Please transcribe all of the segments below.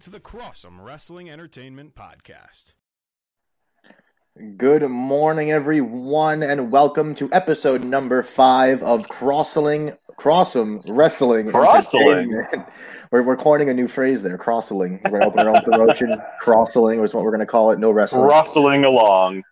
to the Crossum Wrestling Entertainment Podcast. Good morning, everyone, and welcome to episode number five of Crossling Crossum Wrestling. Crossling. We're, we're coining a new phrase there. Crossling. We're going to open our own promotion. Crossling is what we're going to call it. No wrestling. Rustling along.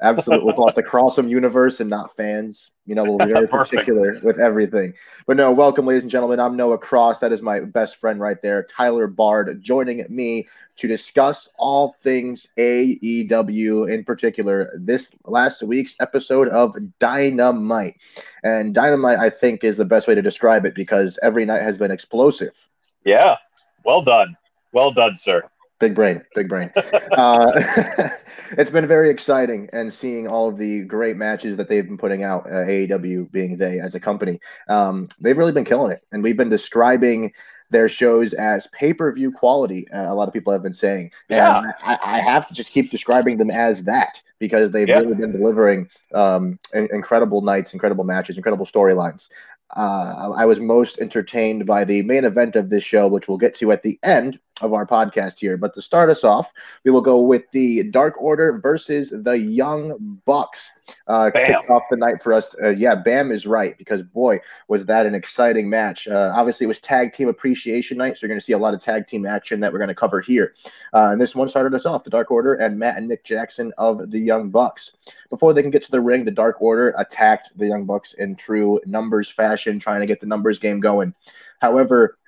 Absolutely. We'll call it the Crossum universe and not fans. You know, we'll be very particular with everything. But no, welcome, ladies and gentlemen. I'm Noah Cross. That is my best friend right there, Tyler Bard, joining me to discuss all things AEW, in particular, this last week's episode of Dynamite. And Dynamite, I think, is the best way to describe it because every night has been explosive. Yeah. Well done. Well done, sir. Big brain, big brain. uh, it's been very exciting and seeing all of the great matches that they've been putting out. Uh, AEW being they as a company, um, they've really been killing it, and we've been describing their shows as pay per view quality. Uh, a lot of people have been saying, yeah, I, I, have to just keep describing them as that because they've yeah. really been delivering um, incredible nights, incredible matches, incredible storylines uh, I was most entertained by the main event of this show, which we'll get to at the end of our podcast here. But to start us off, we will go with the Dark Order versus the Young Bucks. Uh, kicked off the night for us. Uh, yeah, Bam is right because boy, was that an exciting match. Uh, obviously, it was Tag Team Appreciation Night, so you're going to see a lot of tag team action that we're going to cover here. Uh, and this one started us off: the Dark Order and Matt and Nick Jackson of the Young Bucks. Before they can get to the ring, the Dark Order attacked the Young Bucks in true numbers fashion, trying to get the numbers game going. However,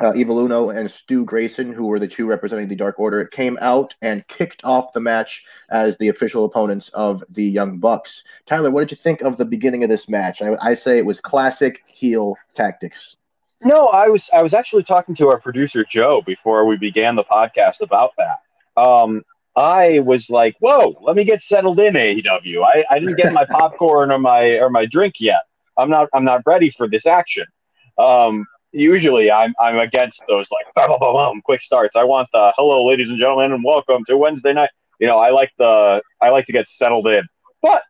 uh, Evil Uno and Stu Grayson, who were the two representing the Dark Order, came out and kicked off the match as the official opponents of the Young Bucks. Tyler, what did you think of the beginning of this match? I, I say it was classic heel tactics. No, I was I was actually talking to our producer Joe before we began the podcast about that. Um, I was like, "Whoa, let me get settled in AEW. I, I didn't get my popcorn or my or my drink yet. I'm not I'm not ready for this action." Um, usually I'm I'm against those like boom, boom, boom, quick starts. I want the hello, ladies and gentlemen, and welcome to Wednesday night. You know, I like the I like to get settled in, but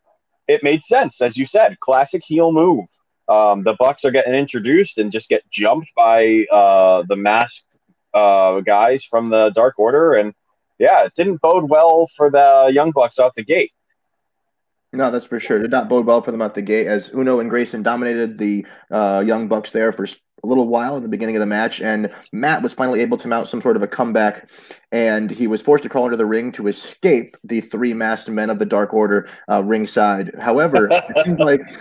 it made sense as you said. Classic heel move. Um, the Bucks are getting introduced and just get jumped by uh, the masked uh, guys from the Dark Order, and yeah, it didn't bode well for the Young Bucks out the gate. No, that's for sure. Did not bode well for them out the gate as Uno and Grayson dominated the uh, Young Bucks there for a little while in the beginning of the match, and Matt was finally able to mount some sort of a comeback, and he was forced to crawl into the ring to escape the three masked men of the Dark Order uh, ringside. However, it seemed like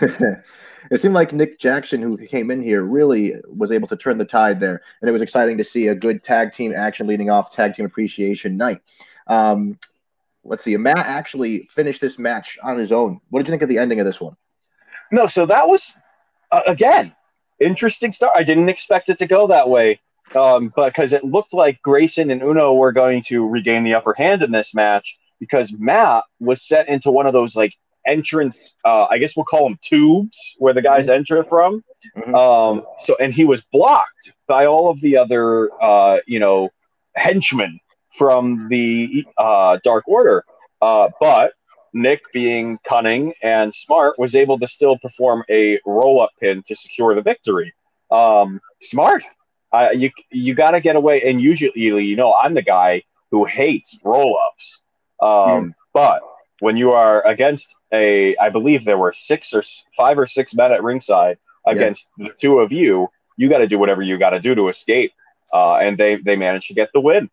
it seemed like Nick Jackson, who came in here, really was able to turn the tide there, and it was exciting to see a good tag team action leading off Tag Team Appreciation Night. Um, let's see, Matt actually finished this match on his own. What did you think of the ending of this one? No, so that was uh, again interesting start. I didn't expect it to go that way, um, because it looked like Grayson and Uno were going to regain the upper hand in this match because Matt was set into one of those like entrance. Uh, I guess we'll call them tubes where the guys mm-hmm. enter from. Mm-hmm. Um, so and he was blocked by all of the other uh, you know henchmen from the uh, Dark Order. Uh, but Nick, being cunning and smart, was able to still perform a roll up pin to secure the victory. Um, smart. Uh, you you got to get away. And usually, you know, I'm the guy who hates roll ups. Um, mm. But when you are against a, I believe there were six or five or six men at ringside against yeah. the two of you, you got to do whatever you got to do to escape. Uh, and they they managed to get the win.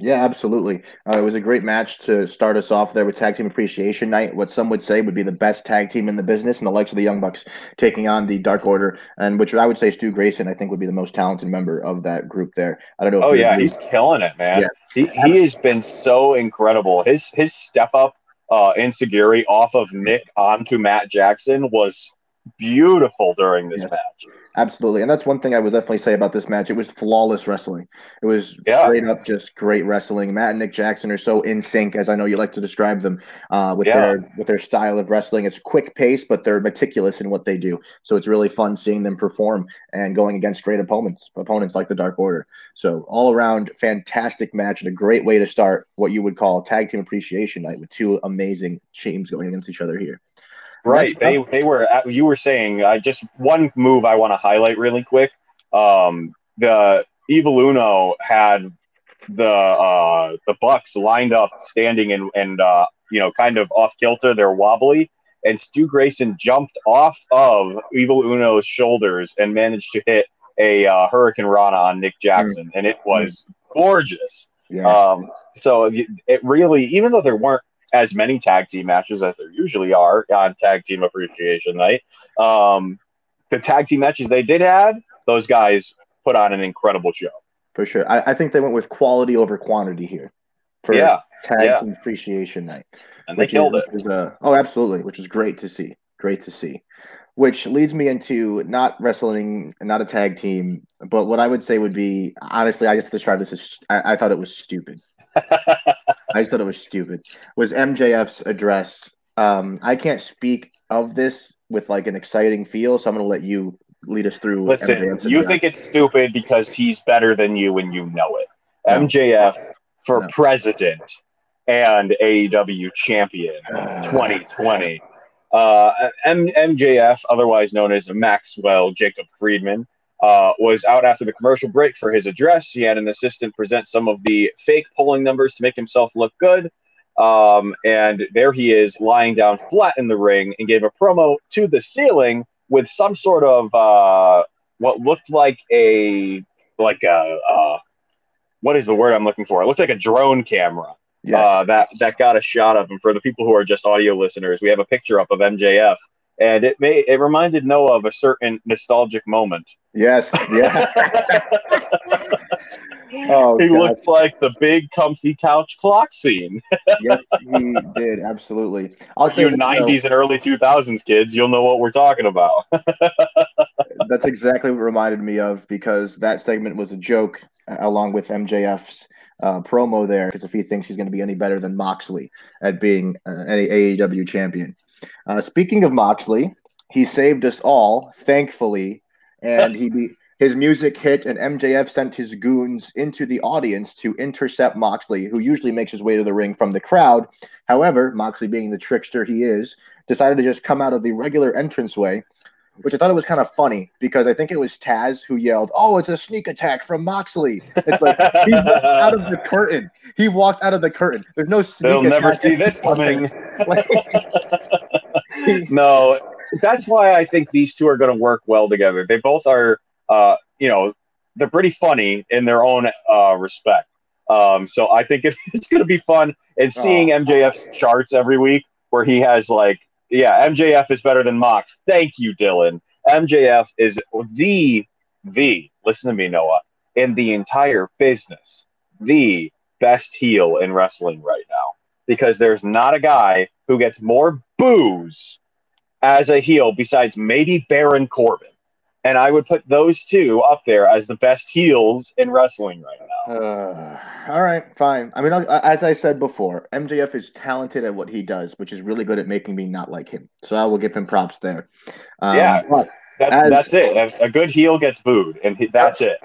Yeah, absolutely. Uh, it was a great match to start us off there with Tag Team Appreciation Night. What some would say would be the best tag team in the business, and the likes of the Young Bucks taking on the Dark Order, and which I would say Stu Grayson, I think, would be the most talented member of that group there. I don't know. oh yeah, agree. he's killing it, man. Yeah. He, he has been so incredible. His his step up uh, enzuigiri off of Nick onto Matt Jackson was beautiful during this yes. match. Absolutely. And that's one thing I would definitely say about this match. It was flawless wrestling. It was yeah. straight up just great wrestling. Matt and Nick Jackson are so in sync, as I know you like to describe them, uh, with yeah. their with their style of wrestling. It's quick pace, but they're meticulous in what they do. So it's really fun seeing them perform and going against great opponents, opponents like the Dark Order. So all around fantastic match and a great way to start what you would call tag team appreciation night with two amazing teams going against each other here. Right. They they were you were saying uh, just one move I want to highlight really quick. Um, the Evil Uno had the uh, the Bucks lined up, standing and and uh, you know kind of off kilter. They're wobbly, and Stu Grayson jumped off of Evil Uno's shoulders and managed to hit a uh, hurricanrana on Nick Jackson, mm. and it was gorgeous. Yeah. Um, so it really, even though there weren't as many tag team matches as there usually are on Tag Team Appreciation Night, um, the tag team matches they did have, those guys put on an incredible show. For sure, I, I think they went with quality over quantity here. For yeah, Tag yeah. Team Appreciation Night, and they killed is, it. uh, oh, absolutely, which is great to see. Great to see which leads me into not wrestling, not a tag team, but what I would say would be honestly, I just describe this as I, I thought it was stupid. I just thought it was stupid. Was MJF's address? Um, I can't speak of this with like an exciting feel, so I'm going to let you lead us through. Listen, you think it's stupid because he's better than you and you know it. No. MJF for no. president and AEW champion 2020 uh, M- MJF, otherwise known as Maxwell Jacob Friedman, uh, was out after the commercial break for his address. He had an assistant present some of the fake polling numbers to make himself look good. Um, and there he is lying down flat in the ring and gave a promo to the ceiling with some sort of uh, what looked like a like a uh, what is the word I'm looking for? It looked like a drone camera yes. uh, that that got a shot of him. For the people who are just audio listeners, we have a picture up of MJF, and it may it reminded Noah of a certain nostalgic moment. Yes, yeah. oh, he God. looked like the big comfy couch clock scene. yes, he did absolutely. I'll say you '90s and early 2000s kids, you'll know what we're talking about. that's exactly what reminded me of because that segment was a joke along with MJF's uh, promo there because if he thinks he's going to be any better than Moxley at being uh, an AEW champion. Uh, speaking of Moxley, he saved us all, thankfully, and he be, his music hit, and MJF sent his goons into the audience to intercept Moxley, who usually makes his way to the ring from the crowd. However, Moxley, being the trickster he is, decided to just come out of the regular entranceway which I thought it was kind of funny because I think it was Taz who yelled, "Oh, it's a sneak attack from Moxley!" It's like he walked out of the curtain. He walked out of the curtain. There's no sneak. They'll never see this coming. no, that's why I think these two are going to work well together. They both are, uh, you know, they're pretty funny in their own uh, respect. Um, so I think it, it's going to be fun. And seeing oh. MJF's charts every week, where he has like yeah, MJF is better than Mox. Thank you, Dylan. MJF is the the listen to me, Noah, in the entire business, the best heel in wrestling right now. Because there's not a guy who gets more boos as a heel besides maybe Baron Corbin and I would put those two up there as the best heels in wrestling right now. Uh, all right, fine. I mean, as I said before, MJF is talented at what he does, which is really good at making me not like him. So I will give him props there. Um, yeah, that's, as, that's it. A good heel gets booed, and that's it.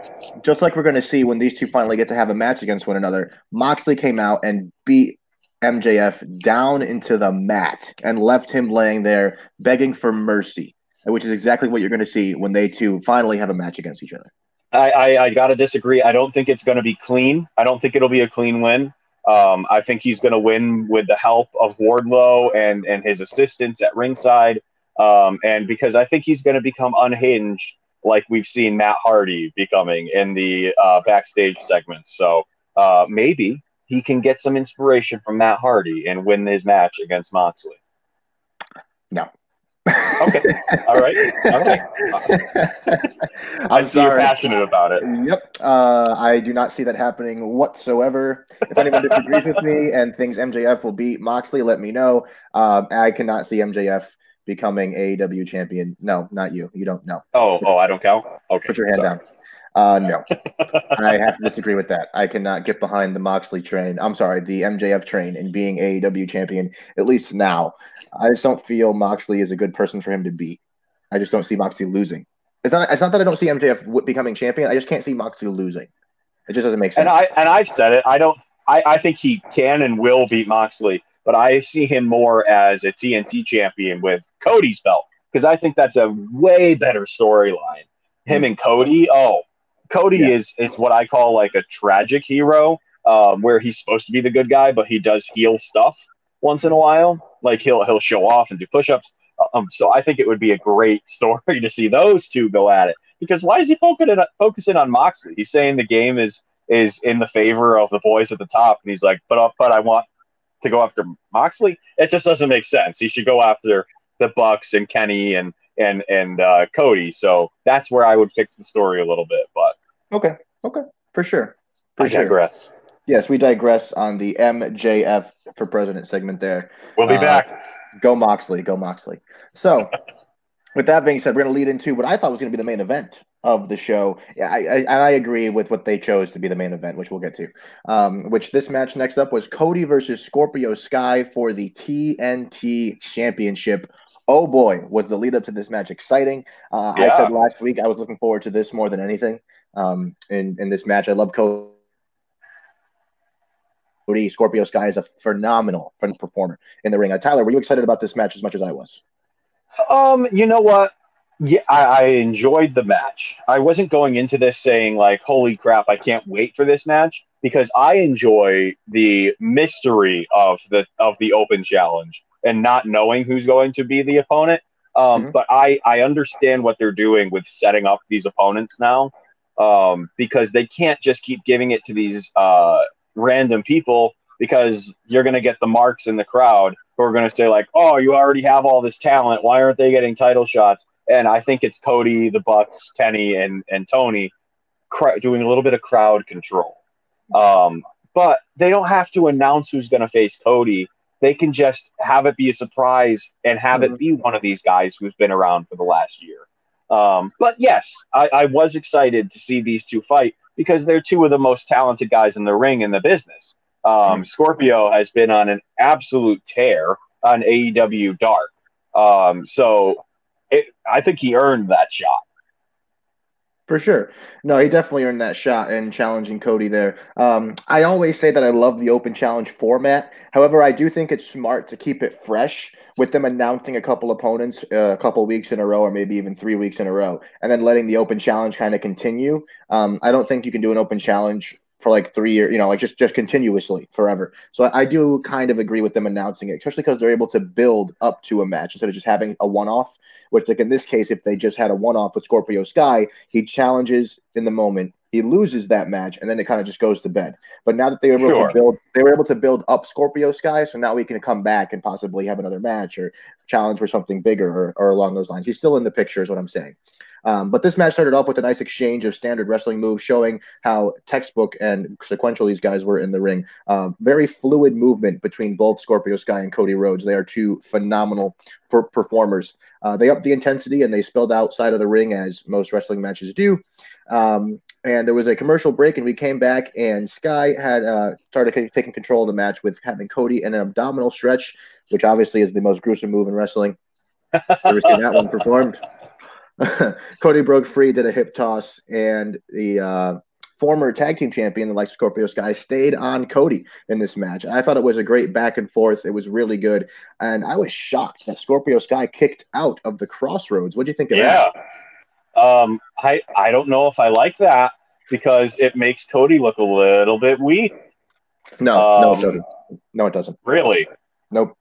Just like we're going to see when these two finally get to have a match against one another. Moxley came out and beat MJF down into the mat and left him laying there begging for mercy which is exactly what you're going to see when they two finally have a match against each other. I, I, I got to disagree. I don't think it's going to be clean. I don't think it'll be a clean win. Um, I think he's going to win with the help of Wardlow and, and his assistants at ringside. Um, and because I think he's going to become unhinged like we've seen Matt Hardy becoming in the uh, backstage segments. So uh, maybe he can get some inspiration from Matt Hardy and win his match against Moxley. No, okay. All right. All right. I'm sorry. You're passionate about it. Yep. Uh, I do not see that happening whatsoever. If anyone disagrees with me and thinks MJF will beat Moxley, let me know. Uh, I cannot see MJF becoming AEW champion. No, not you. You don't know. Oh, oh, I don't count. Okay. Put your hand sorry. down. Uh, no, I have to disagree with that. I cannot get behind the Moxley train. I'm sorry, the MJF train and being AEW champion, at least now. I just don't feel Moxley is a good person for him to beat. I just don't see Moxley losing. It's not. It's not that I don't see MJF becoming champion. I just can't see Moxley losing. It just doesn't make sense. And I and I've said it. I don't. I, I think he can and will beat Moxley, but I see him more as a TNT champion with Cody's belt because I think that's a way better storyline. Him mm-hmm. and Cody. Oh, Cody Yeah. is is what I call like a tragic hero, um, where he's supposed to be the good guy, but he does heel stuff once in a while. Like he'll he'll show off and do push-ups. Um, so I think it would be a great story to see those two go at it. Because why is he focusing focusing on Moxley? He's saying the game is is in the favor of the boys at the top, and he's like, but uh, but I want to go after Moxley. It just doesn't make sense. He should go after the Bucks and Kenny and and and uh, Cody. So that's where I would fix the story a little bit. But Okay. Okay. For sure. For I sure. digress. Yes, we digress on the MJF for president segment there. We'll be Uh, back. Go Moxley, go Moxley. So, with that being said, we're going to lead into what I thought was going to be the main event of the show. Yeah, I, I, and I agree with what they chose to be the main event, which we'll get to. Um, which this match next up was Cody versus Scorpio Sky for the TNT Championship. Oh boy, was the lead up to this match exciting! Uh, I said last week I was looking forward to this more than anything. Um, in in this match, I love Cody. Scorpio Sky is a phenomenal phenomenal performer in the ring. Uh, Tyler, were you excited about this match as much as I was? Um, you know what? Yeah, I, I enjoyed the match. I wasn't going into this saying like, "Holy crap, I can't wait for this match," because I enjoy the mystery of the of the Open Challenge and not knowing who's going to be the opponent. Um, Mhm. But I I understand what they're doing with setting up these opponents now, um, because they can't just keep giving it to these uh, random people because you're going to get the marks in the crowd who are going to say like, "Oh, you already have all this talent. Why aren't they getting title shots?" And I think it's Cody, the Bucks, Kenny, and and Tony cr- doing a little bit of crowd control. Um, but they don't have to announce who's going to face Cody. They can just have it be a surprise and have Mhm. it be one of these guys who's been around for the last year. Um, but yes, I, I was excited to see these two fight because they're two of the most talented guys in the ring in the business. Um, Scorpio has been on an absolute tear on AEW Dark. Um, so it, I think he earned that shot. For sure. No, he definitely earned that shot in challenging Cody there. Um, I always say that I love the open challenge format. However, I do think it's smart to keep it fresh with them announcing a couple opponents uh, a couple weeks in a row or maybe even three weeks in a row and then letting the open challenge kind of continue. Um, I don't think you can do an open challenge for like three years, you know, like just just continuously forever. So I, I do kind of agree with them announcing it, especially because they're able to build up to a match instead of just having a one off. Which, like in this case, if they just had a one off with Scorpio Sky, he challenges in the moment, he loses that match, and then it kind of just goes to bed. But now that they were able Sure. to build, they were able to build up Scorpio Sky, so now we can come back and possibly have another match or challenge for something bigger or, or along those lines. He's still in the picture, is what I'm saying. Um, but this match started off with a nice exchange of standard wrestling moves, showing how textbook and sequential these guys were in the ring. Um, very fluid movement between both Scorpio Sky and Cody Rhodes. They are two phenomenal per- performers. Uh, they upped the intensity and they spilled outside of the ring as most wrestling matches do. Um, and there was a commercial break, and we came back, and Sky had uh, started c- taking control of the match with having Cody in an abdominal stretch, which obviously is the most gruesome move in wrestling. Ever seen that one performed? Cody broke free, did a hip toss, and the uh, former tag team champion, the like Scorpio Sky, stayed on Cody in this match. I thought it was a great back and forth. It was really good, and I was shocked that Scorpio Sky kicked out of the Crossroads. What do you think of Yeah. that? Um, I I don't know if I like that because it makes Cody look a little bit weak. No, no, it Um, doesn't. No, it doesn't. Really. Nope.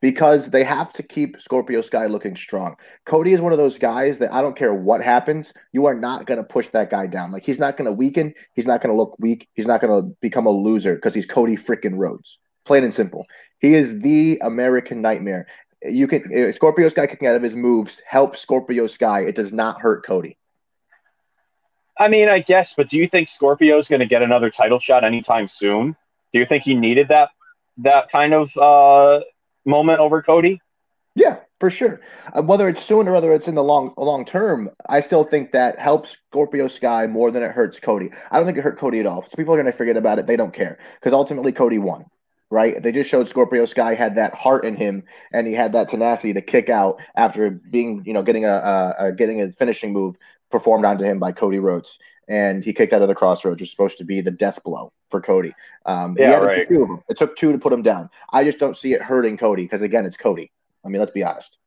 Because they have to keep Scorpio Sky looking strong. Cody is one of those guys that I don't care what happens, you are not going to push that guy down. Like he's not going to weaken. He's not going to look weak. He's not going to become a loser because he's Cody freaking Rhodes. Plain and simple. He is the American nightmare. You can uh, Scorpio Sky kicking out of his moves help Scorpio Sky. It does not hurt Cody. I mean, I guess, but do you think Scorpio's going to get another title shot anytime soon? Do you think he needed that that kind of uh, moment over Cody? Yeah, for sure. Uh, whether it's soon or whether it's in the long long term, I still think that helps Scorpio Sky more than it hurts Cody. I don't think it hurt Cody at all. So people are going to forget about it. They don't care because ultimately Cody won. Right? They just showed Scorpio Sky had that heart in him, and he had that tenacity to kick out after being, you know, getting a, a, a getting a finishing move performed onto him by Cody Rhodes, and he kicked out of the crossroads, which was supposed to be the death blow for Cody. Um, Yeah, to right. two of them. It took two to put him down. I just don't see it hurting Cody because again, it's Cody. I mean, let's be honest.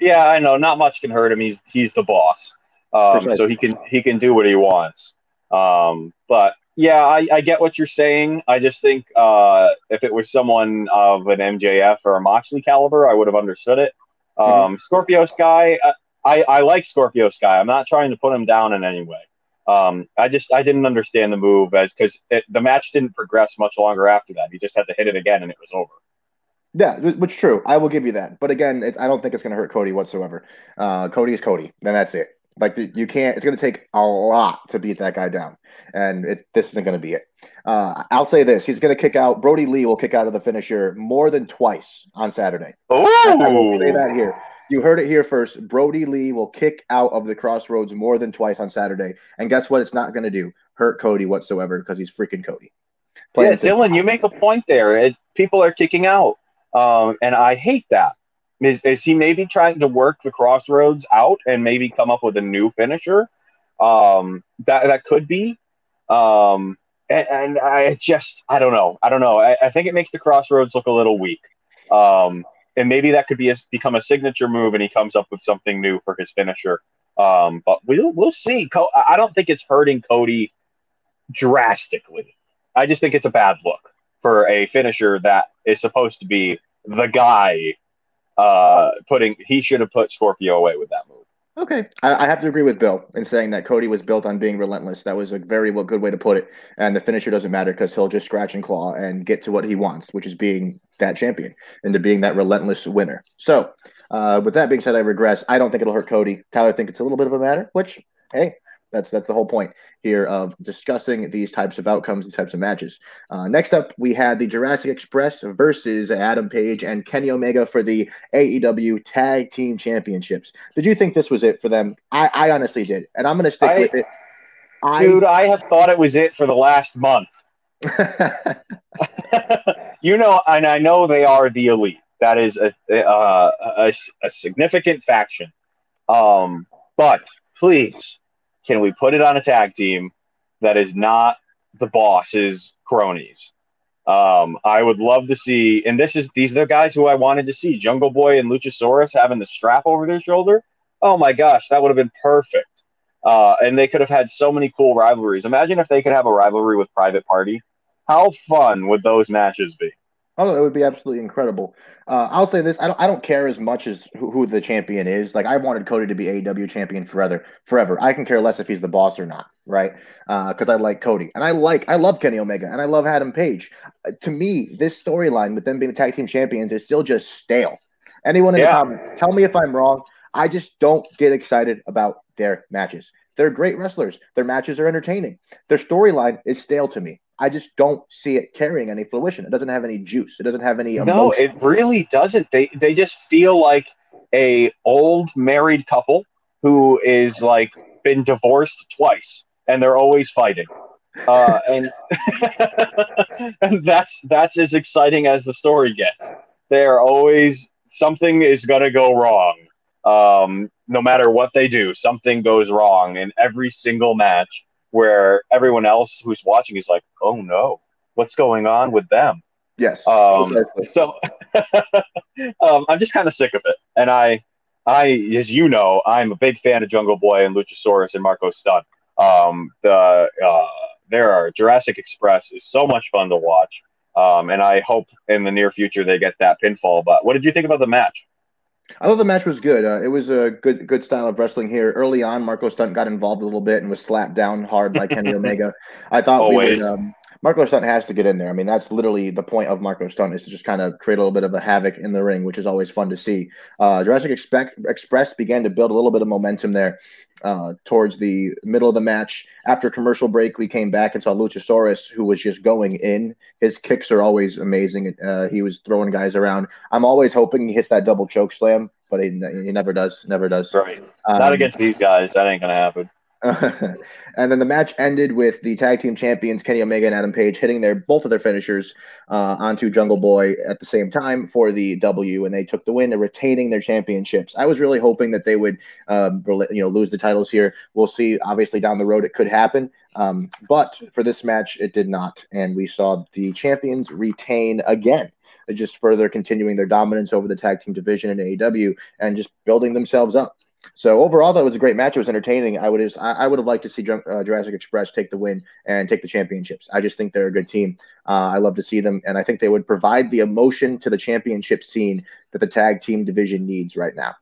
Yeah, I know. Not much can hurt him. He's he's the boss. um, so he can he can do what he wants. Um, but yeah, I, I, get what you're saying. I just think uh, if it was someone of an MJF or a Moxley caliber, I would have understood it. Um, mm-hmm. Scorpio Sky, I, I like Scorpio Sky. I'm not trying to put him down in any way. Um, I just I didn't understand the move as because the match didn't progress much longer after that. He just had to hit it again and it was over. Yeah, which is true. I will give you that. But again, it, I don't think it's going to hurt Cody whatsoever. Uh, Cody is Cody, and that's it. Like you can't. It's going to take a lot to beat that guy down, and it, this isn't going to be it. Uh, I'll say this: he's going to kick out. Brodie Lee will kick out of the finisher more than twice on Saturday. Oh, I will say that here. You heard it here first. Brodie Lee will kick out of the crossroads more than twice on Saturday, and guess what? It's not going to do hurt Cody whatsoever because he's freaking Cody. Plain yeah, Dylan, you make a point there. It, people are kicking out, um, and I hate that. Is, is he maybe trying to work the crossroads out and maybe come up with a new finisher? Um, that that could be. Um, and, and, I just I don't know. I don't know. I, I, think it makes the crossroads look a little weak. Um, and maybe that could be a, become a signature move, and he comes up with something new for his finisher. Um, but we'll we'll see. I don't think it's hurting Cody drastically. I just think it's a bad look for a finisher that is supposed to be the guy uh, putting he should have put Scorpio away with that move. Okay, I, I, have to agree with Bill in saying that Cody was built on being relentless. That was a very well, good way to put it. And the finisher doesn't matter because he'll just scratch and claw and get to what he wants, which is being that champion and to being that relentless winner. So, uh, with that being said, I regress. I don't think it'll hurt Cody. Tyler think it's a little bit of a matter, which hey, that's that's the whole point here of discussing these types of outcomes, these types of matches. Uh, next up, we had the Jurassic Express versus Adam Page and Kenny Omega for the AEW Tag Team Championships. Did you think this was it for them? I, I honestly did, and I'm going to stick I, with it. I, dude, I have thought it was it for the last month. you know, and I know they are the elite. That is a a, a, a significant faction. Um, but please can we put it on a tag team that is not the boss's cronies? Um, I would love to see, and this is these are the guys who I wanted to see: Jungle Boy and Luchasaurus having the strap over their shoulder. Oh my gosh, that would have been perfect. Uh, and they could have had so many cool rivalries. Imagine if they could have a rivalry with Private Party. How fun would those matches be? Oh, it would be absolutely incredible. Uh, I'll say this: I don't, I don't care as much as who, who, the champion is. Like I wanted Cody to be AEW champion forever, forever. I can care less if he's the boss or not, right? Because uh, I like Cody and I like, I love Kenny Omega and I love Adam Page. Uh, to me, this storyline with them being the tag team champions is still just stale. Anyone in yeah. the comments, tell me if I'm wrong. I just don't get excited about their matches. They're great wrestlers. Their matches are entertaining. Their storyline is stale to me. I just don't see it carrying any fruition. It doesn't have any juice. It doesn't have any emotion. No, it really doesn't. They they just feel like a old married couple who is like been divorced twice and they're always fighting. Uh, and and that's that's as exciting as the story gets. They're always something is gonna go wrong. Um, no matter what they do, something goes wrong in every single match where everyone else who's watching is like, oh no, what's going on with them? Yes. Um, exactly. So um, I'm just kind of sick of it. And I, I, as you know, I'm a big fan of Jungle Boy and Luchasaurus and Marko Stunt. Um, the uh, there are Jurassic Express is so much fun to watch. Um, and I hope in the near future they get that pinfall. But what did you think about the match? I thought the match was good. Uh, it was a good good style of wrestling here. Early on, Marko Stunt got involved a little bit and was slapped down hard by Kenny Omega. I thought Always. we would. Um, Marko Stunt has to get in there. I mean, that's literally the point of Marko Stunt is to just kind of create a little bit of a havoc in the ring, which is always fun to see. Uh, Jurassic Expect- Express began to build a little bit of momentum there uh, towards the middle of the match. After commercial break, we came back and saw Luchasaurus, who was just going in. His kicks are always amazing. Uh, he was throwing guys around. I'm always hoping he hits that double choke slam, but he, he never does. Never does. Right. Um, Not against these guys. That ain't gonna happen. and then the match ended with the tag team champions Kenny Omega and Adam Page hitting their both of their finishers uh, onto Jungle Boy at the same time for the W, and they took the win, and retaining their championships. I was really hoping that they would, um, you know, lose the titles here. We'll see. Obviously, down the road, it could happen, um, but for this match, it did not, and we saw the champions retain again just further continuing their dominance over the tag team division in AEW and just building themselves up. So overall, that was a great match. It was entertaining. I would just, I, I would have liked to see uh, Jurassic Express take the win and take the championships. I just think they're a good team. Uh, I love to see them, and I think they would provide the emotion to the championship scene that the tag team division needs right now.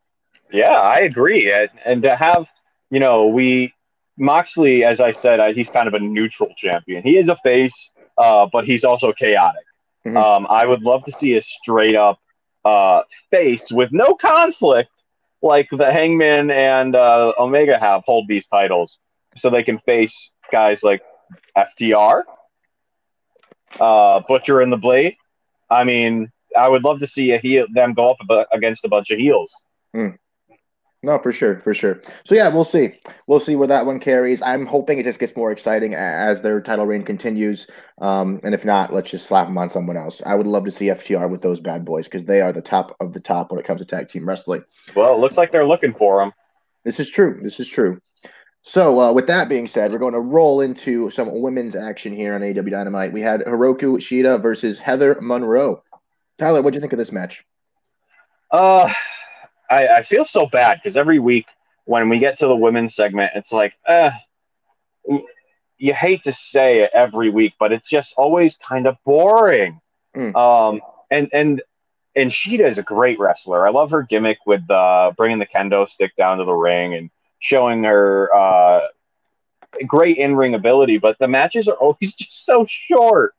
Yeah, I agree, and, and to have you know we Moxley, as I said, I, he's kind of a neutral champion. He is a face, uh, but he's also chaotic. Mm-hmm. Um, I would love to see a straight up uh, face with no conflict, like the Hangman and uh, Omega have, hold these titles, so they can face guys like FTR, uh, Butcher and the Blade. I mean, I would love to see a heel, them go up against a bunch of heels. Mm. No, for sure, for sure. So yeah, we'll see. We'll see where that one carries. I'm hoping it just gets more exciting as their title reign continues. Um, and if not, let's just slap them on someone else. I would love to see FTR with those bad boys because they are the top of the top when it comes to tag team wrestling. Well, it looks like they're looking for them. This is true. This is true. So, uh, with that being said, we're going to roll into some women's action here on AW Dynamite. We had Hikaru Shida versus Heather Monroe. Tyler, what do you think of this match? Uh, I, I feel so bad because every week when we get to the women's segment, it's like, eh, you hate to say it every week, but it's just always kind of boring. Mm. Um, and and and Shida is a great wrestler. I love her gimmick with uh, bringing the kendo stick down to the ring and showing her uh, great in ring ability. But the matches are always just so short.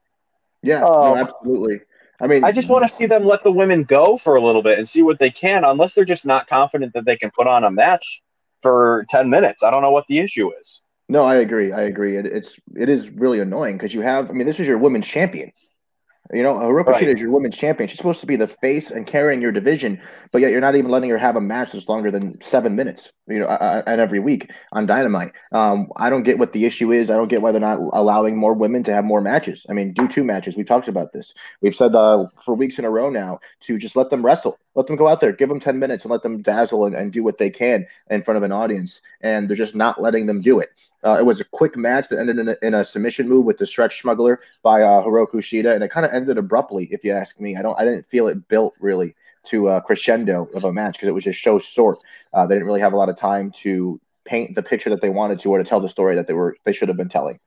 Yeah, um, no, absolutely. I mean, I just want to see them let the women go for a little bit and see what they can, unless they're just not confident that they can put on a match for 10 minutes. I don't know what the issue is. No, I agree. I agree. It, it's it is really annoying because you have. I mean, this is your women's champion. You know, Hikaru right. Shida is your women's champion. She's supposed to be the face and carrying your division, but yet you're not even letting her have a match that's longer than seven minutes. You know, and every week on Dynamite. Um, I don't get what the issue is. I don't get why they're not allowing more women to have more matches. I mean, do two matches. We've talked about this. We've said uh, for weeks in a row now to just let them wrestle, let them go out there, give them ten minutes, and let them dazzle and, and do what they can in front of an audience. And they're just not letting them do it. Uh, it was a quick match that ended in a, in a submission move with the stretch muffler by uh, Hikaru Shida, and it kind of ended abruptly. If you ask me, I don't, I didn't feel it built really to a crescendo of a match because it was just so short. Uh, they didn't really have a lot of time to paint the picture that they wanted to or to tell the story that they were they should have been telling.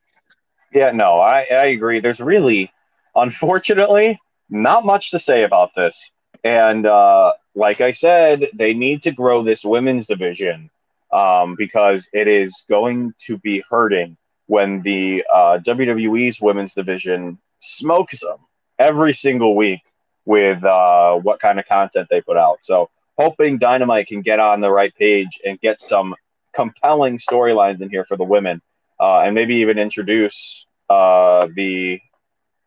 Yeah, no, I, I agree. There's really, unfortunately, not much to say about this. And uh, like I said, they need to grow this women's division um, because it is going to be hurting when the uh, WWE's women's division smokes them every single week with uh, what kind of content they put out. So, hoping Dynamite can get on the right page and get some compelling storylines in here for the women, uh, and maybe even introduce uh, the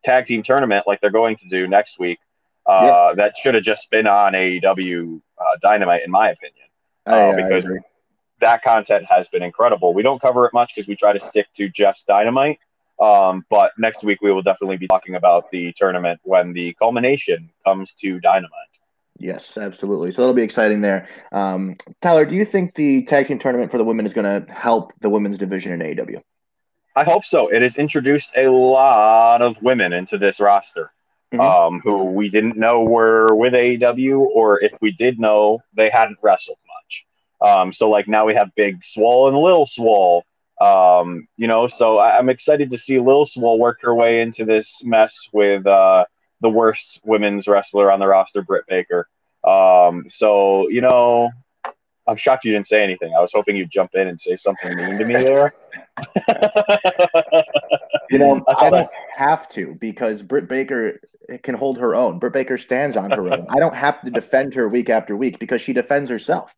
tag team tournament like they're going to do next week. Uh, That should have just been on AEW uh, Dynamite, in my opinion, I, because that content has been incredible. We don't cover it much because we try to stick to just Dynamite. Um, but next week we will definitely be talking about the tournament when the culmination comes to Dynamite. Yes, absolutely. So that'll be exciting there. Um, Tyler, do you think the tag team tournament for the women is going to help the women's division in AEW? I hope so. It has introduced a lot of women into this roster mm-hmm. um, who we didn't know were with AEW, or if we did know, they hadn't wrestled much. Um, so like now we have Big Swole and Little Swole. Um, you know, so I, am excited to see Lil Swole work her way into this mess with uh, the worst women's wrestler on the roster, Britt Baker. Um, so you know, I'm shocked you didn't say anything. I was hoping you'd jump in and say something mean to me there. you know, I don't have to because Britt Baker can hold her own. Britt Baker stands on her own. I don't have to defend her week after week because she defends herself.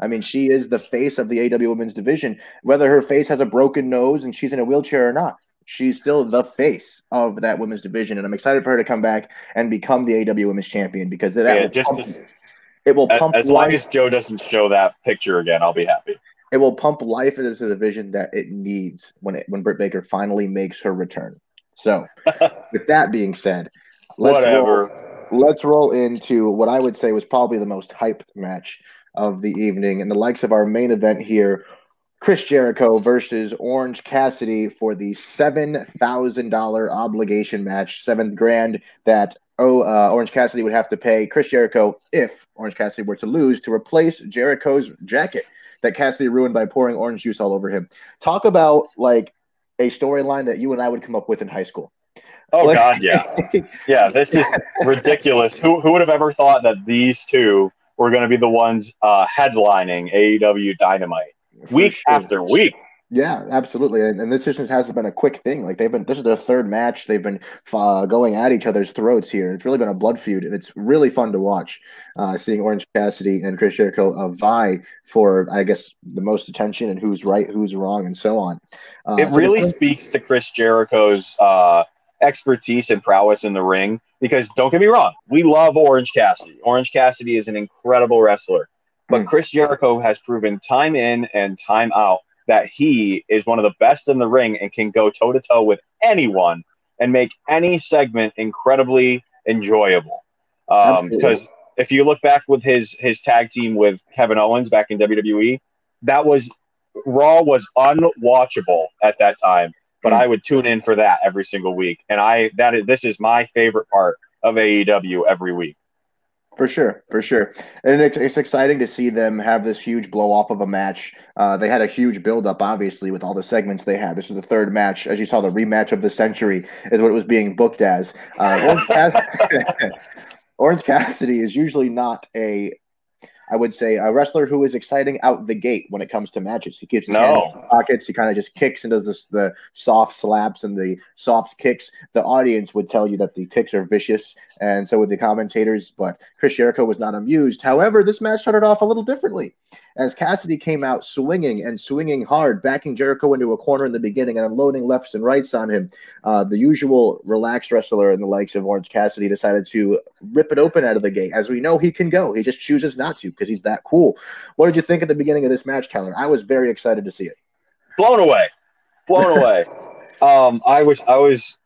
I mean, she is the face of the AW women's division. Whether her face has a broken nose and she's in a wheelchair or not, she's still the face of that women's division. And I'm excited for her to come back and become the AW women's champion because that yeah, just, pump, it will pump. As, long as Joe doesn't show that picture again, I'll be happy. It will pump life into the division that it needs when it when Britt Baker finally makes her return. So, with that being said, let's whatever. Roll, let's roll into what I would say was probably the most hyped match of the evening and the likes of our main event here Chris Jericho versus Orange Cassidy for the $7,000 obligation match, seventh grand that oh, uh, Orange Cassidy would have to pay Chris Jericho if Orange Cassidy were to lose to replace Jericho's jacket. that Cassidy ruined by pouring orange juice all over him. Talk about like a storyline that you and I would come up with in high school. Oh Like- God, yeah, yeah. This is ridiculous. Who who would have ever thought that these two were going to be the ones uh, headlining AEW Dynamite week sure. after week? Yeah, absolutely. And, and this just hasn't been a quick thing. Like they've been, this is their third match. They've been uh, going at each other's throats here. It's really been a blood feud, and it's really fun to watch. Uh, seeing Orange Cassidy and Chris Jericho uh, vie for, I guess, the most attention and who's right, who's wrong, and so on. Uh, it so really speaks to Chris Jericho's uh, expertise and prowess in the ring. Because don't get me wrong, we love Orange Cassidy. Orange Cassidy is an incredible wrestler, but Hmm. Chris Jericho has proven time in and time out that he is one of the best in the ring and can go toe to toe with anyone and make any segment incredibly enjoyable. Um, because if you look back with his his tag team with Kevin Owens back in WWE, that was Raw was unwatchable at that time, but Hmm. I would tune in for that every single week. And I that is this is my favorite part of AEW every week. For sure, for sure, and it's, it's exciting to see them have this huge blow off of a match. Uh, they had a huge build up, obviously, with all the segments they had. This is the third match, as you saw, the rematch of the century is what it was being booked as. Uh, Orange, Cass- Orange Cassidy is usually not a, I would say, a wrestler who is exciting out the gate when it comes to matches. He keeps his No. pockets. He kind of just kicks and does this, the soft slaps and the soft kicks. The audience would tell you that the kicks are vicious, and so with the commentators. But Chris Jericho was not amused. However, this match started off a little differently, as Cassidy came out swinging and swinging hard, backing Jericho into a corner in the beginning and unloading lefts and rights on him. Uh, the usual relaxed wrestler in the likes of Orange Cassidy decided to rip it open out of the gate. As we know, he can go. He just chooses not to because he's that cool. What did you think at the beginning of this match, Tyler? I was very excited to see it. blown away, blown away. Um, I was, I was,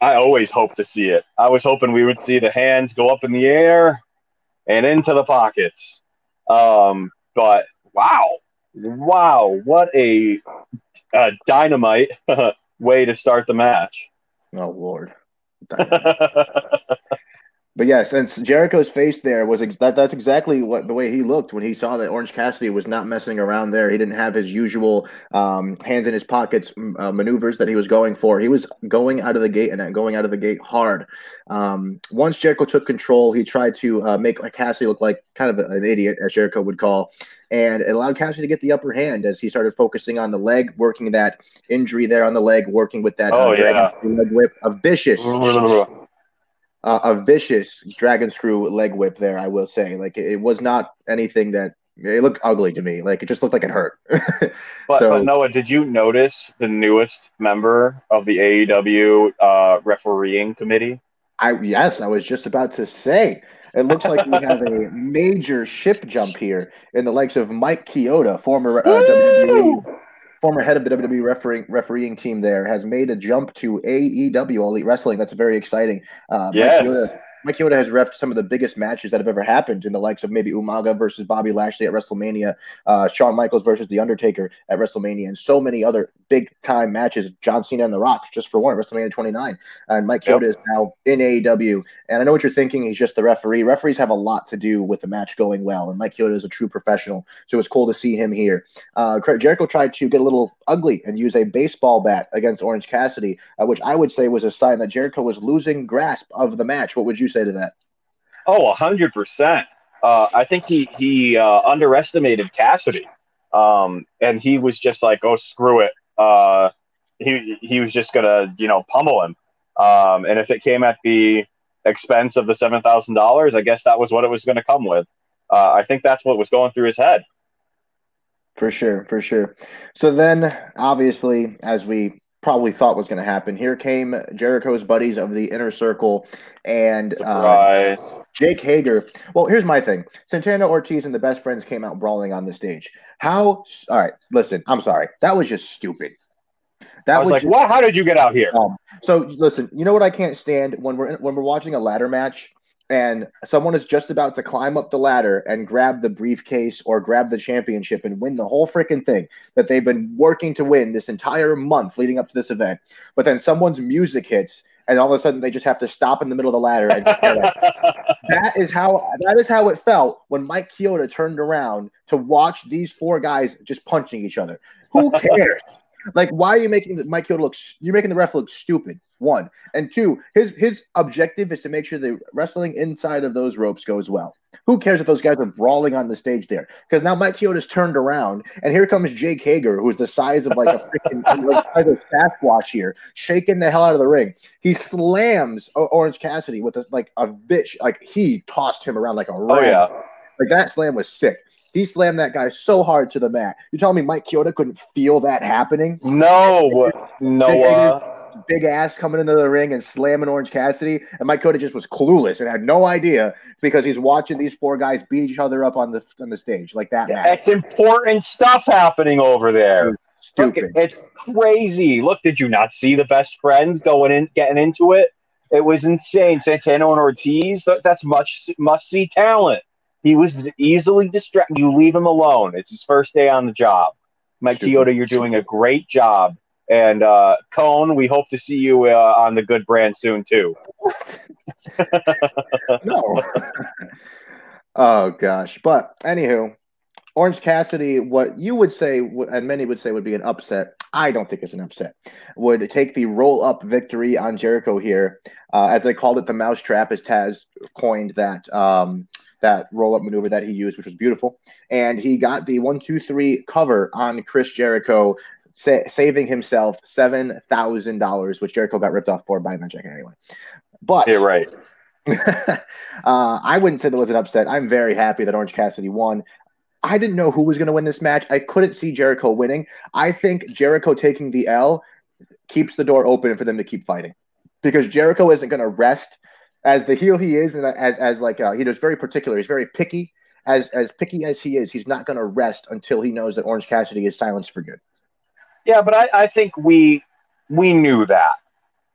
I always hope to see it. I was hoping we would see the hands go up in the air and into the pockets. Um, but wow, wow, what a, a dynamite way to start the match. Oh Lord. But yes, and Jericho's face there was ex- that. That's exactly what the way he looked when he saw that Orange Cassidy was not messing around there. He didn't have his usual um, hands in his pockets uh, maneuvers that he was going for. He was going out of the gate and going out of the gate hard. Um, once Jericho took control, he tried to uh, make Cassidy look like kind of an idiot, as Jericho would call, and it allowed Cassidy to get the upper hand as he started focusing on the leg, working that injury there on the leg, working with that Oh, uh, yeah. leg whip, a vicious uh, a vicious dragon screw leg whip there. I will say, like it, it was not anything that it looked ugly to me. Like it just looked like it hurt. But, so but Noah, did you notice the newest member of the AEW uh, refereeing committee? I yes, I was just about to say. It looks like we have a major ship jump here in the likes of Mike Chioda, former uh, WWE, former head of the WWE refereeing refereeing team. There has made a jump to AEW Elite Wrestling. That's very exciting. Uh, Yes. Mike Chioda, Mike Chioda has refed some of the biggest matches that have ever happened in the likes of maybe Umaga versus Bobby Lashley at WrestleMania, uh, Shawn Michaels versus The Undertaker at WrestleMania, and so many other big time matches. John Cena and The Rock, just for one, at WrestleMania 29. And Mike Yep. Is now in AEW. And I know what you're thinking. He's just the referee. Referees have a lot to do with the match going well. And Mike Chioda is a true professional. So it's cool to see him here. Uh, Jericho tried to get a little ugly and use a baseball bat against Orange Cassidy, uh, which I would say was a sign that Jericho was losing grasp of the match. What would you say to that? Oh, hundred percent. Uh, I think he he uh, underestimated Cassidy, um, and he was just like, "Oh, screw it." Uh, he he was just gonna you know pummel him, um, and if it came at the expense of the seven thousand dollars, I guess that was what it was going to come with. Uh, I think that's what was going through his head. For sure, for sure. So then, obviously, as we probably thought was going to happen, here came Jericho's buddies of the inner circle and uh, Jake Hager. Well, here's my thing Santana Ortiz and the best friends came out brawling on the stage. How? All right, listen, I'm sorry. That was just stupid. That I was like, just- "What? How did you get out here?" Um, so listen, you know what I can't stand when we're when we're watching a ladder match and someone is just about to climb up the ladder and grab the briefcase or grab the championship and win the whole freaking thing that they've been working to win this entire month leading up to this event. But then someone's music hits and all of a sudden they just have to stop in the middle of the ladder. And that is how that is how it felt when Mike Chioda turned around to watch these four guys just punching each other. Who cares? like, why are you making the, Mike Chioda look? You're making the ref look stupid. One and two. His his objective is to make sure the wrestling inside of those ropes goes well. Who cares if those guys are brawling on the stage there? Because now Mike Chioda's turned around, and here comes Jake Hager, who's the size of like a freaking like a Sasquatch here, shaking the hell out of the ring. He slams Orange Cassidy with a, like a bitch, like he tossed him around like a. Oh, yeah. Like that slam was sick. He slammed that guy so hard to the mat. You telling me Mike Chioda couldn't feel that happening? No, no big ass coming into the ring and slamming Orange Cassidy, and Mike Chioda just was clueless and had no idea because he's watching these four guys beat each other up on the on the stage like that. It's important stuff happening over there. Stupid. Look, it's crazy. Look, did you not see the best friends going in, getting into it? It was insane. Santana and Ortiz. That's much must see talent. He was easily distracted. You leave him alone. It's his first day on the job. Mike. Chioda, you're doing a great job and uh, Cone, we hope to see you uh, on the good brand soon too. no. oh gosh, but anywho, Orange Cassidy, what you would say, and many would say would be an upset. I don't think it's an upset. Would take the roll up victory on Jericho here, uh, as they called it, the mousetrap, as Taz coined that. Um, that roll up maneuver that he used, which was beautiful. And he got the one, two, three cover on Chris Jericho sa- saving himself seven thousand dollars, which Jericho got ripped off for by my anyway. But you're right. uh, I wouldn't say there was an upset. I'm very happy that Orange Cassidy won. I didn't know who was going to win this match. I couldn't see Jericho winning. I think Jericho taking the L keeps the door open for them to keep fighting because Jericho isn't going to rest as the heel he is, and as as like uh, he was very particular. He's very picky. As as picky as he is, he's not going to rest until he knows that Orange Cassidy is silenced for good. Yeah, but I, I think we we knew that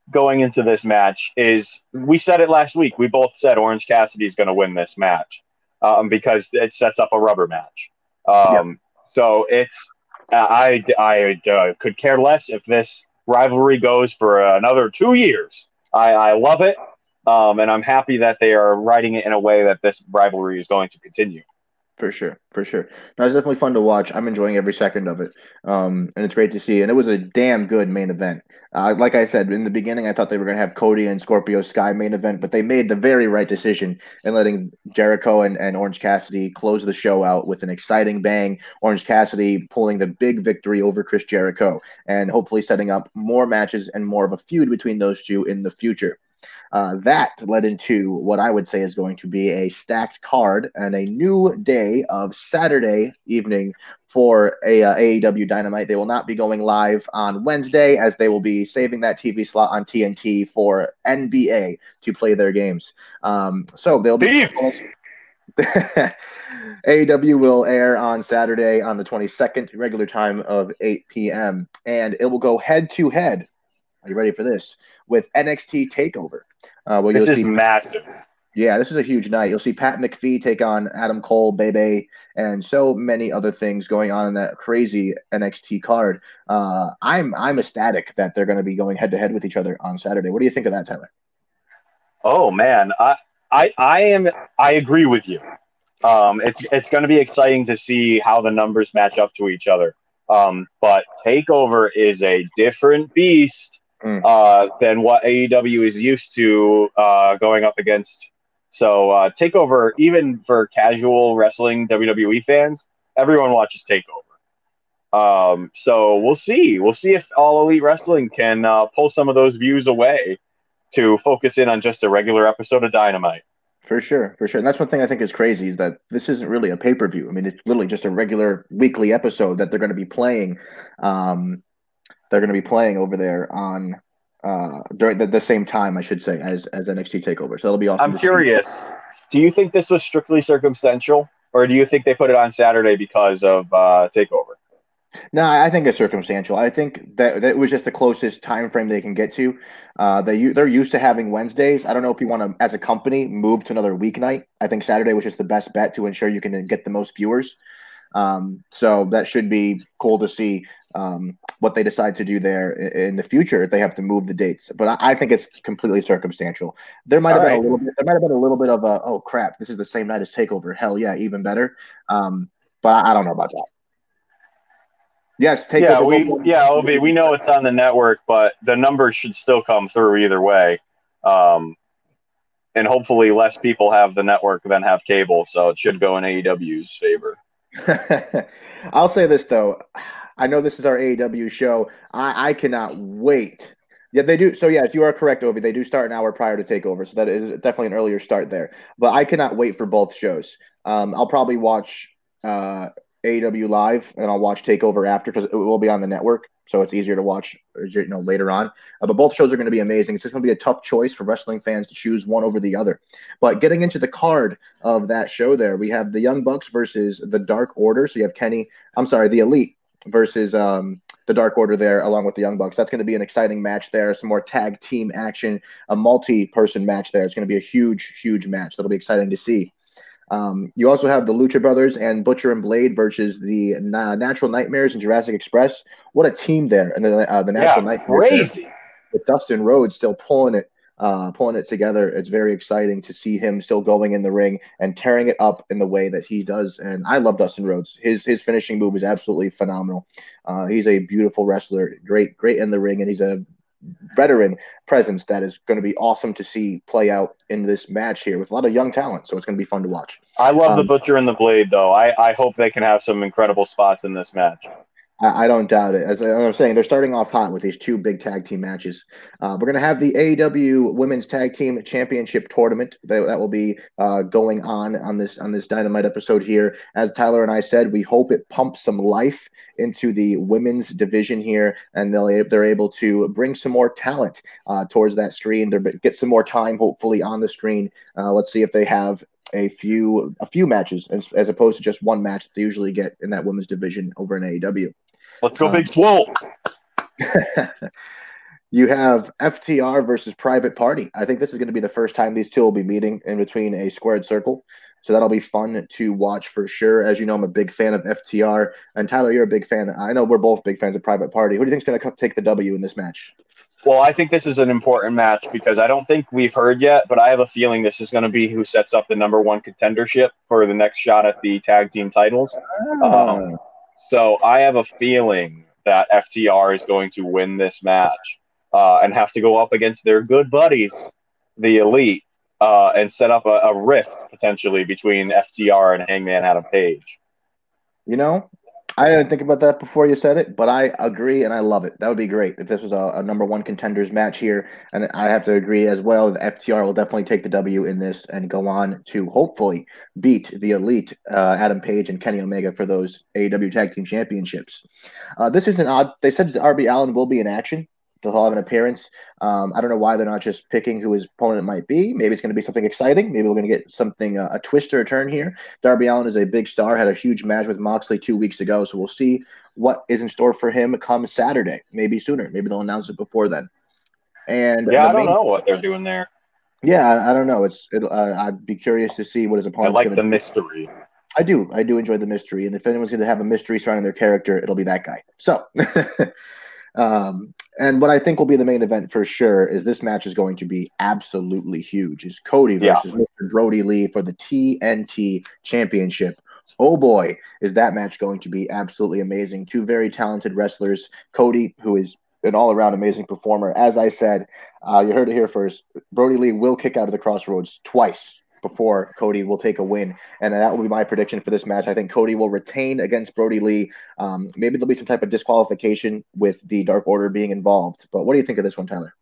going into this match is we said it last week. We both said Orange Cassidy is going to win this match um, because it sets up a rubber match. Um, So it's I I uh, could care less if this rivalry goes for another two years. I, I love it, um, and I'm happy that they are writing it in a way that this rivalry is going to continue. For sure, for sure. No, it's definitely fun to watch. I'm enjoying every second of it, um, and it's great to see. And it was a damn good main event. Uh, like I said in the beginning, I thought they were going to have Cody and Scorpio Sky main event, but they made the very right decision in letting Jericho and, and Orange Cassidy close the show out with an exciting bang. Orange Cassidy pulling the big victory over Chris Jericho, and hopefully setting up more matches and more of a feud between those two in the future. Uh, that led into what I would say is going to be a stacked card and a new day of Saturday evening for a uh, AEW Dynamite. They will not be going live on Wednesday as they will be saving that TV slot on TNT for NBA to play their games. Um, so they'll be. AEW will air on Saturday on the 22nd, regular time of 8 p.m. And it will go head to head. Are you ready for this? With NXT Takeover. Uh, well, this you'll see massive. Yeah, this is a huge night. You'll see Pat McAfee take on Adam Cole, Bebe, and so many other things going on in that crazy NXT card. Uh, I'm I'm ecstatic that they're going to be going head to head with each other on Saturday. What do you think of that, Tyler? Oh man, I I, I am I agree with you. Um, it's it's going to be exciting to see how the numbers match up to each other. Um, but Takeover is a different beast mm. uh, than what AEW is used to uh, going up against. So uh, Takeover, even for casual wrestling WWE fans, everyone watches Takeover. Um, so we'll see. We'll see if All Elite Wrestling can uh, pull some of those views away to focus in on just a regular episode of Dynamite. For sure, for sure. And that's one thing I think is crazy is that this isn't really a pay per view. I mean, it's literally just a regular weekly episode that they're going to be playing um, they're going to be playing over there on uh, during the, the, same time, I should say, as as NXT Takeover. So that'll be awesome. I'm curious. See. Do you think this was strictly circumstantial, or do you think they put it on Saturday because of uh, Takeover? No, I think it's circumstantial. I think that that was just the closest time frame they can get to. Uh, they they're used to having Wednesdays. I don't know if you want to, as a company, move to another weeknight. I think Saturday was just the best bet to ensure you can get the most viewers. Um, so that should be cool to see um, what they decide to do there in, in, the future if they have to move the dates. But I, I think it's completely circumstantial. There might have All been right. a little bit. There might have been a little bit of a oh crap, this is the same night as Takeover. Hell yeah, even better. Um, but I, I don't know about that. Yes, take yeah, we yeah, Ob, we know it's on the network, but the numbers should still come through either way. Um, and hopefully less people have the network than have cable, so it should go in AEW's favor. I'll say this though. I know this is our AEW show. I, I cannot wait. Yeah, they do. So yes, you are correct, Obi. They do start an hour prior to takeover, so that is definitely an earlier start there. But I cannot wait for both shows. Um, I'll probably watch uh, AEW live, and I'll watch Takeover after because it will be on the network, so it's easier to watch, you know, later on. Uh, but both shows are going to be amazing. It's just going to be a tough choice for wrestling fans to choose one over the other. But getting into the card of that show, there we have the Young Bucks versus the Dark Order. So you have Kenny, I'm sorry, the Elite versus um, the Dark Order there, along with the Young Bucks. That's going to be an exciting match there. Some more tag team action, a multi-person match there. It's going to be a huge, huge match. That'll be exciting to see. Um, you also have the Lucha Brothers and Butcher and Blade versus the uh, Natural Nightmares and Jurassic Express. What a team there! And the, uh, the Natural yeah, Nightmares crazy. with Dustin Rhodes still pulling it, uh, pulling it together. It's very exciting to see him still going in the ring and tearing it up in the way that he does. And I love Dustin Rhodes. His his finishing move is absolutely phenomenal. Uh, he's a beautiful wrestler, great great in the ring, and he's a veteran presence that is going to be awesome to see play out in this match here with a lot of young talent. So it's going to be fun to watch. I love um, the Butcher and the Blade, though. I, I hope they can have some incredible spots in this match. I, I don't doubt it. As I'm saying, they're starting off hot with these two big tag team matches. Uh, we're going to have the AEW Women's Tag Team Championship tournament that, that will be uh, going on on this on this Dynamite episode here. As Tyler and I said, we hope it pumps some life into the women's division here, and they'll they're able to bring some more talent uh, towards that screen. They get some more time, hopefully, on the screen. Uh, let's see if they have a few a few matches as, as opposed to just one match that they usually get in that women's division over in AEW. Let's go, um, Big Swole. you have FTR versus Private Party. I think this is going to be the first time these two will be meeting in between a squared circle. So that'll be fun to watch for sure. As you know, I'm a big fan of FTR. And Tyler, you're a big fan. I know we're both big fans of Private Party. Who do you think is going to take the W in this match? Well, I think this is an important match because I don't think we've heard yet, but I have a feeling this is going to be who sets up the number one contendership for the next shot at the tag team titles. Oh. Um, so I have a feeling that FTR is going to win this match uh, and have to go up against their good buddies, the Elite, uh, and set up a, a, rift potentially between FTR and Hangman Adam Page. You know, I didn't think about that before you said it, but I agree and I love it. That would be great if this was a, a, number one contenders match here. And I have to agree as well. FTR will definitely take the W in this and go on to hopefully beat the elite uh, Adam Page and Kenny Omega for those AEW Tag Team Championships. Uh, this is an odd. They said Darby Allin will be in action they'll have an appearance. Um, I don't know why they're not just picking who his opponent might be. Maybe it's going to be something exciting. Maybe we're going to get something uh, a twist or a turn here. Darby Allin is a big star. Had a huge match with Moxley two weeks ago, so we'll see what is in store for him come Saturday. Maybe sooner. Maybe they'll announce it before then. And yeah, I don't main- know what they're doing there. Yeah, I, I don't know. It's it, uh, I'd be curious to see what his opponent. I like the mystery. I do. I do enjoy the mystery, and if anyone's going to have a mystery surrounding their character, it'll be that guy. So. Um, and what I think will be the main event for sure is this match is going to be absolutely huge. Is Cody versus yeah. Mr. Brodie Lee for the TNT Championship. Oh boy, is that match going to be absolutely amazing. Two very talented wrestlers. Cody, who is an all around amazing performer. As I said, uh, you heard it here first. Brodie Lee will kick out of the Cross Rhodes twice before Cody will take a win. And that will be my prediction for this match. I think Cody will retain against Brodie Lee. Um, maybe there'll be some type of disqualification with the Dark Order being involved. But what do you think of this one, Tyler?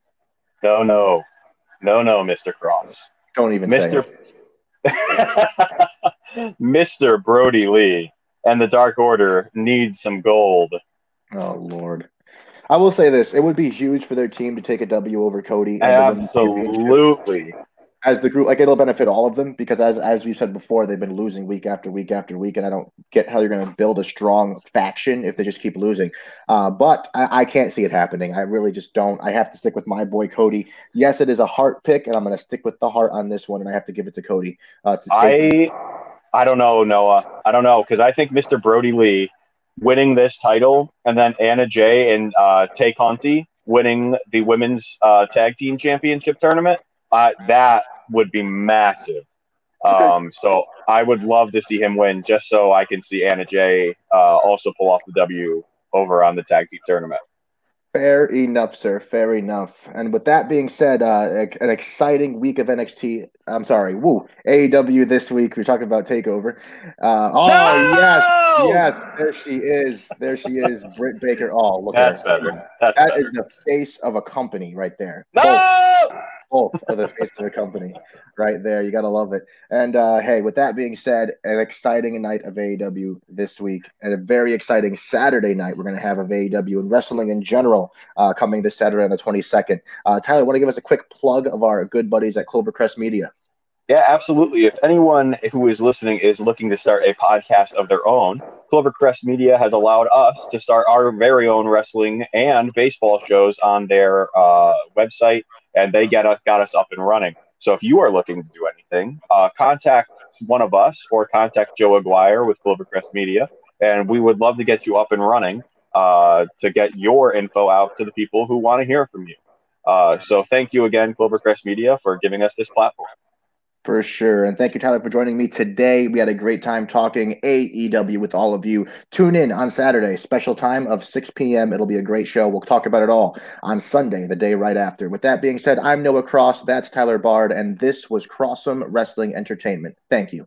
No, no, no, no, Mr. Cross. Don't even Mr. Mr. Brodie Lee and the Dark Order need some gold. Oh Lord. I will say this: it would be huge for their team to take a W over Cody. Absolutely as the group like it'll benefit all of them because as as we said before they've been losing week after week after week and i don't get how you're going to build a strong faction if they just keep losing uh, but I, I, can't see it happening i really just don't i have to stick with my boy cody yes it is a heart pick and i'm going to stick with the heart on this one and i have to give it to cody uh, to i I don't know, Noah. I don't know because I think Mr. brodie Lee winning this title and then Anna Jay and uh, Tay Conti winning the women's uh, tag team championship tournament, uh, that would be massive. Um, so I would love to see him win just so I can see Anna Jay uh, also pull off the W over on the tag team tournament. Fair enough, sir. Fair enough. And with that being said, uh, an exciting week of NXT. I'm sorry, woo, AEW this week. We're talking about Takeover. Uh, oh No! yes, yes, there she is. There she is, Britt Baker. Oh, look That's at her. better. That's That better. is the face of a company right there. No! both of the face of the company right there. You got to love it. And uh, hey, with that being said, an exciting night of AEW this week and a very exciting Saturday night we're going to have of AEW and wrestling in general uh, coming this Saturday on the 22nd. Uh, Tyler, want to give us a quick plug of our good buddies at Clovercrest Media? Yeah, absolutely. If anyone who is listening is looking to start a podcast of their own, Clovercrest Media has allowed us to start our very own wrestling and baseball shows on their uh, website, and they get us got us up and running. So if you are looking to do anything, uh, contact one of us or contact Joe Aguirre with Clovercrest Media, and we would love to get you up and running uh, to get your info out to the people who want to hear from you. Uh, so thank you again, Clovercrest Media, for giving us this platform. For sure. And thank you, Tyler, for joining me today. We had a great time talking AEW with all of you. Tune in on Saturday, special time of 6 p.m. It'll be a great show. We'll talk about it all on Sunday, the day right after. With that being said, I'm Noah Cross. That's Tyler Bard. And this was Crossum Wrestling Entertainment. Thank you.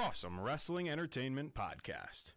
Crossum Wrestling Entertainment Podcast.